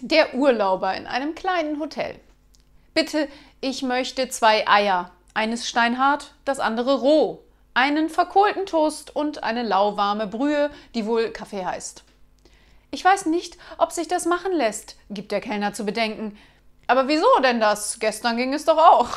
Der Urlauber in einem kleinen Hotel. Bitte, ich möchte zwei Eier. Eines steinhart, das andere roh. Einen verkohlten Toast und eine lauwarme Brühe, die wohl Kaffee heißt. Ich weiß nicht, ob sich das machen lässt, gibt der Kellner zu bedenken. Aber wieso denn das? Gestern ging es doch auch.